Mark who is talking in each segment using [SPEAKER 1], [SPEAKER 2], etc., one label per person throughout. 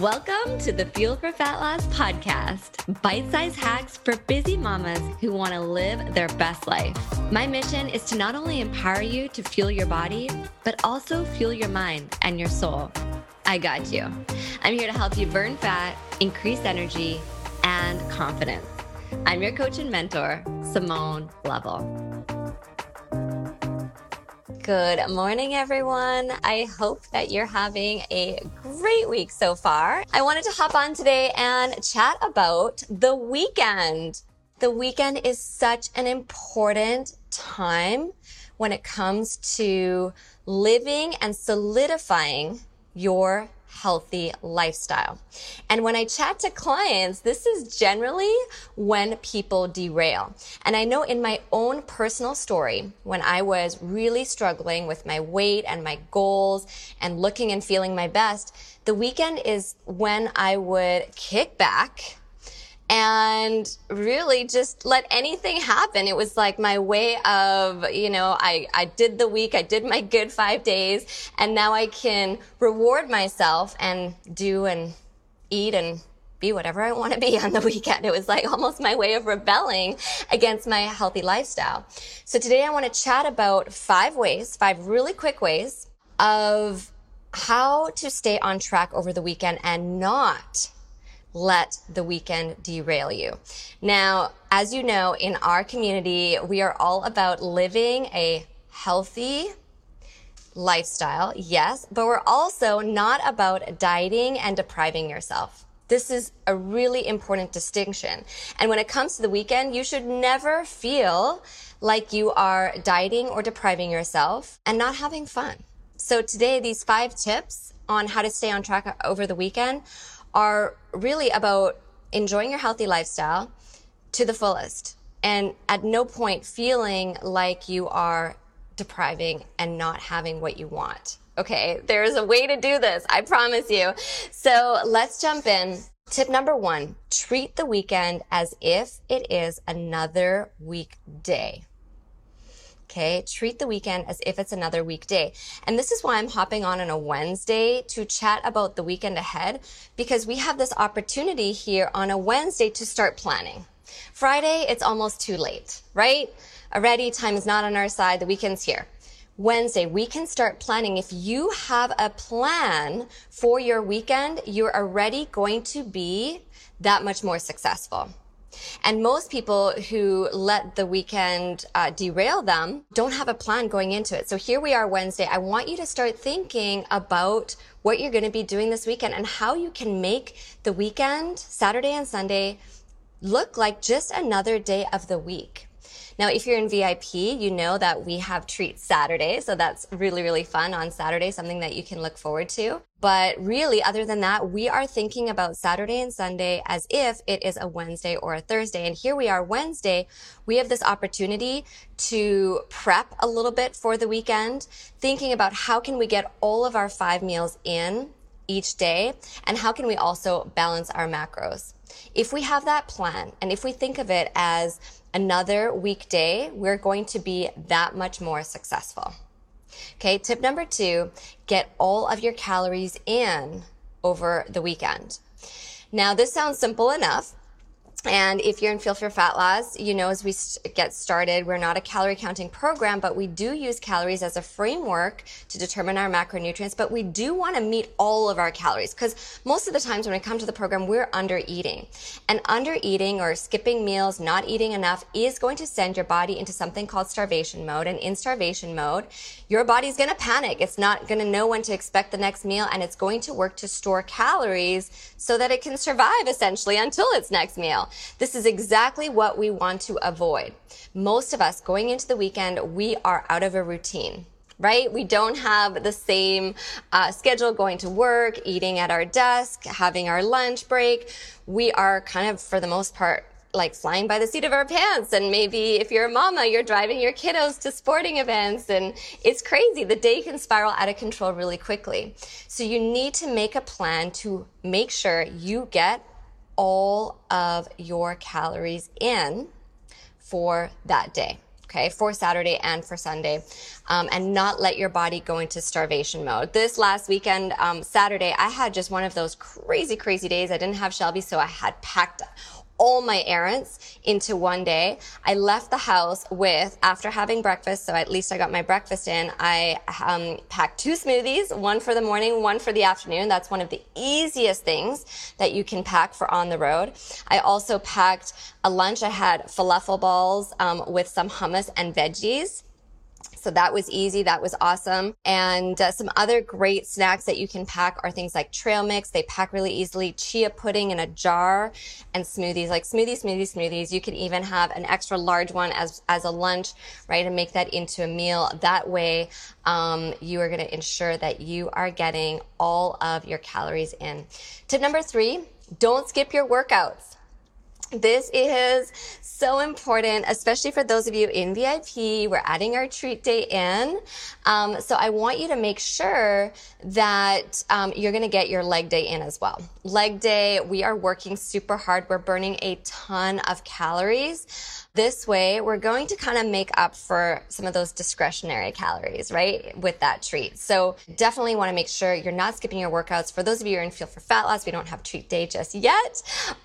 [SPEAKER 1] Welcome to the Fuel for Fat Loss podcast, bite sized hacks for busy mamas who want to live their best life. My mission is to not only empower you to fuel your body, but also fuel your mind and your soul. I got you. I'm here to help you burn fat, increase energy, and confidence. I'm your coach and mentor, Simone Lovell. Good morning, everyone. I hope that you're having a great week so far. I wanted to hop on today and chat about the weekend. The weekend is such an important time when it comes to living and solidifying your healthy lifestyle. And when I chat to clients, this is generally when people derail. And I know in my own personal story, when I was really struggling with my weight and my goals and looking and feeling my best, the weekend is when I would kick back and really just let anything happen. It was like my way of, you know, I, I did the week, I did my good five days, and now I can reward myself and do and eat and be whatever I want to be on the weekend. It was like almost my way of rebelling against my healthy lifestyle. So today I want to chat about five ways, five really quick ways of how to stay on track over the weekend and not let the weekend derail you. Now, as you know, in our community, we are all about living a healthy lifestyle, yes, but we're also not about dieting and depriving yourself. This is a really important distinction. And when it comes to the weekend, you should never feel like you are dieting or depriving yourself and not having fun. So today, these five tips on how to stay on track over the weekend are really about enjoying your healthy lifestyle to the fullest and at no point feeling like you are depriving and not having what you want. Okay, there's a way to do this, I promise you. So let's jump in. Tip number one, treat the weekend as if it is another weekday. Okay. Treat the weekend as if it's another weekday. And this is why I'm hopping on on a Wednesday to chat about the weekend ahead because we have this opportunity here on a Wednesday to start planning. Friday, it's almost too late, right? Already time is not on our side. The weekend's here. Wednesday, we can start planning. If you have a plan for your weekend, you're already going to be that much more successful. And most people who let the weekend uh, derail them don't have a plan going into it. So here we are Wednesday. I want you to start thinking about what you're going to be doing this weekend and how you can make the weekend, Saturday and Sunday, look like just another day of the week. Now, if you're in VIP, you know that we have Treat Saturday. So that's really, really fun on Saturday, something that you can look forward to. But really, other than that, we are thinking about Saturday and Sunday as if it is a Wednesday or a Thursday. And here we are Wednesday. We have this opportunity to prep a little bit for the weekend, thinking about how can we get all of our five meals in each day and how can we also balance our macros. If we have that plan and if we think of it as another weekday, we're going to be that much more successful. Okay, tip number two, get all of your calories in over the weekend. Now, this sounds simple enough, and if you're in Fuel for Fat Loss, you know, as we get started, we're not a calorie counting program, but we do use calories as a framework to determine our macronutrients. But we do want to meet all of our calories because most of the times when we come to the program, we're under eating. And under eating or skipping meals, not eating enough is going to send your body into something called starvation mode. And in starvation mode, your body's going to panic. It's not going to know when to expect the next meal and it's going to work to store calories so that it can survive essentially until its next meal. This is exactly what we want to avoid. Most of us going into the weekend, we are out of a routine right? We don't have the same uh, schedule going to work, eating at our desk, having our lunch break. We are kind of, for the most part, like flying by the seat of our pants. And maybe if you're a mama, you're driving your kiddos to sporting events and it's crazy. The day can spiral out of control really quickly. So you need to make a plan to make sure you get all of your calories in for that day. okay, for Saturday and for Sunday, um, and not let your body go into starvation mode. This last weekend, um, Saturday, I had just one of those crazy, crazy days. I didn't have Shelby, so I had packed all my errands into one day. I left the house with, after having breakfast, so at least I got my breakfast in, I um, packed two smoothies, one for the morning, one for the afternoon. That's one of the easiest things that you can pack for on the road. I also packed a lunch. I had falafel balls um, with some hummus and veggies. So that was easy. That was awesome. And uh, some other great snacks that you can pack are things like trail mix. They pack really easily. Chia pudding in a jar and smoothies, like smoothies, smoothies, smoothies. You can even have an extra large one as, as a lunch, right? And make that into a meal. That way, um, you are going to ensure that you are getting all of your calories in. Tip number three, don't skip your workouts. This is so important, especially for those of you in VIP. We're adding our treat day in. Um, so I want you to make sure that um, you're going to get your leg day in as well. Leg day, we are working super hard. We're burning a ton of calories. This way, we're going to kind of make up for some of those discretionary calories, right? With that treat. So definitely want to make sure you're not skipping your workouts. For those of you who are in Fuel for Fat Loss, we don't have treat day just yet,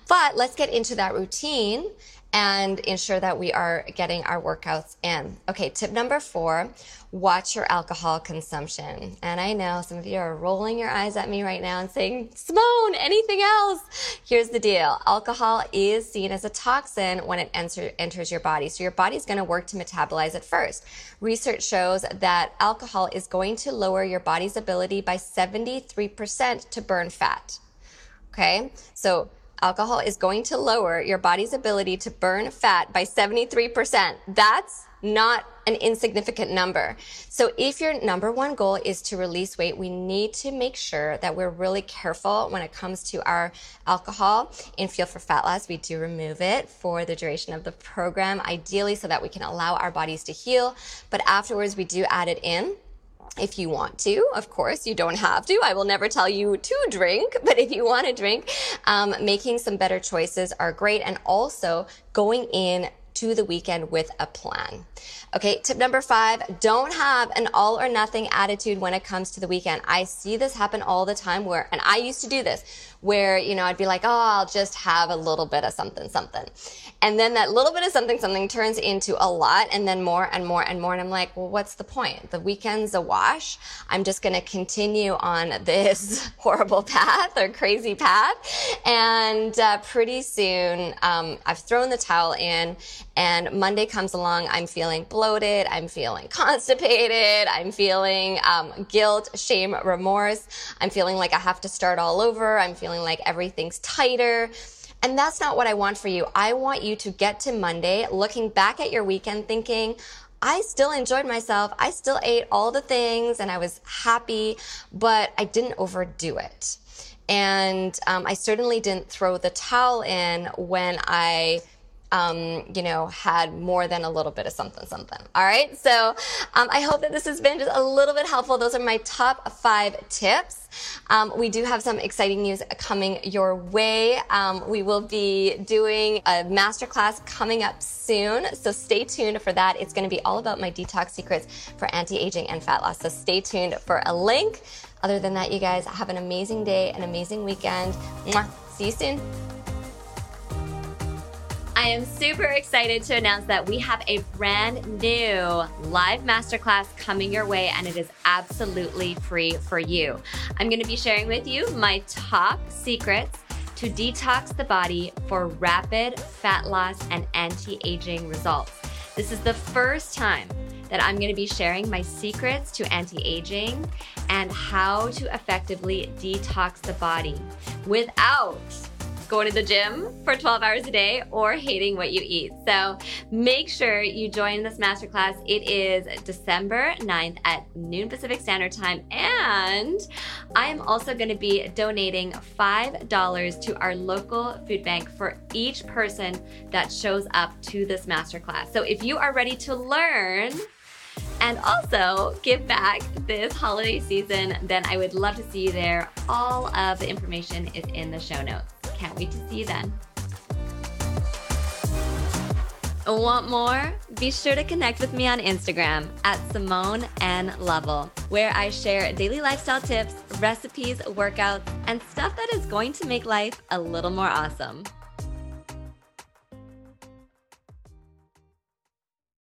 [SPEAKER 1] but let's get into that routine and ensure that we are getting our workouts in. Okay, tip number four, watch your alcohol consumption. And I know some of you are rolling your eyes at me right now and saying, Simone, anything else? Here's the deal. Alcohol is seen as a toxin when it enter, enters your body. So your body's going to work to metabolize it first. Research shows that alcohol is going to lower your body's ability by 73% to burn fat. Okay. So alcohol is going to lower your body's ability to burn fat by 73%. That's not an insignificant number. So if your number one goal is to release weight, we need to make sure that we're really careful when it comes to our alcohol. In Fuel for Fat Loss, we do remove it for the duration of the program, ideally so that we can allow our bodies to heal. But afterwards, we do add it in if you want to, of course, you don't have to. I will never tell you to drink, but if you want to drink, um, making some better choices are great. And also going in to the weekend with a plan. Okay, tip number five, don't have an all or nothing attitude when it comes to the weekend. I see this happen all the time where, and I used to do this, where, you know, I'd be like, oh, I'll just have a little bit of something, something. And then that little bit of something, something turns into a lot and then more and more and more. And I'm like, well, what's the point? The weekend's a wash. I'm just going to continue on this horrible path or crazy path. And uh, pretty soon, um, I've thrown the towel in and Monday comes along. I'm feeling bloated. I'm feeling constipated. I'm feeling um, guilt, shame, remorse. I'm feeling like I have to start all over. I'm feeling like everything's tighter. And that's not what I want for you. I want you to get to Monday looking back at your weekend thinking, I still enjoyed myself. I still ate all the things and I was happy, but I didn't overdo it. And um, I certainly didn't throw the towel in when I um, you know, had more than a little bit of something, something. All right. So um, I hope that this has been just a little bit helpful. Those are my top five tips. Um, we do have some exciting news coming your way. Um, we will be doing a masterclass coming up soon. So stay tuned for that. It's going to be all about my detox secrets for anti-aging and fat loss. So stay tuned for a link. Other than that, you guys have an amazing day, an amazing weekend. Mwah. See you soon. I am super excited to announce that we have a brand new live masterclass coming your way, and it is absolutely free for you. I'm going to be sharing with you my top secrets to detox the body for rapid fat loss and anti aging results. This is the first time that I'm going to be sharing my secrets to anti aging and how to effectively detox the body without going to the gym for 12 hours a day or hating what you eat. So make sure you join this masterclass. It is December 9th at noon Pacific Standard Time. And I am also going to be donating $5 to our local food bank for each person that shows up to this masterclass. So if you are ready to learn, and also give back this holiday season, then I would love to see you there. All of the information is in the show notes. Can't wait to see you then. Want more? Be sure to connect with me on Instagram at Simone N Level, where I share daily lifestyle tips, recipes, workouts, and stuff that is going to make life a little more awesome.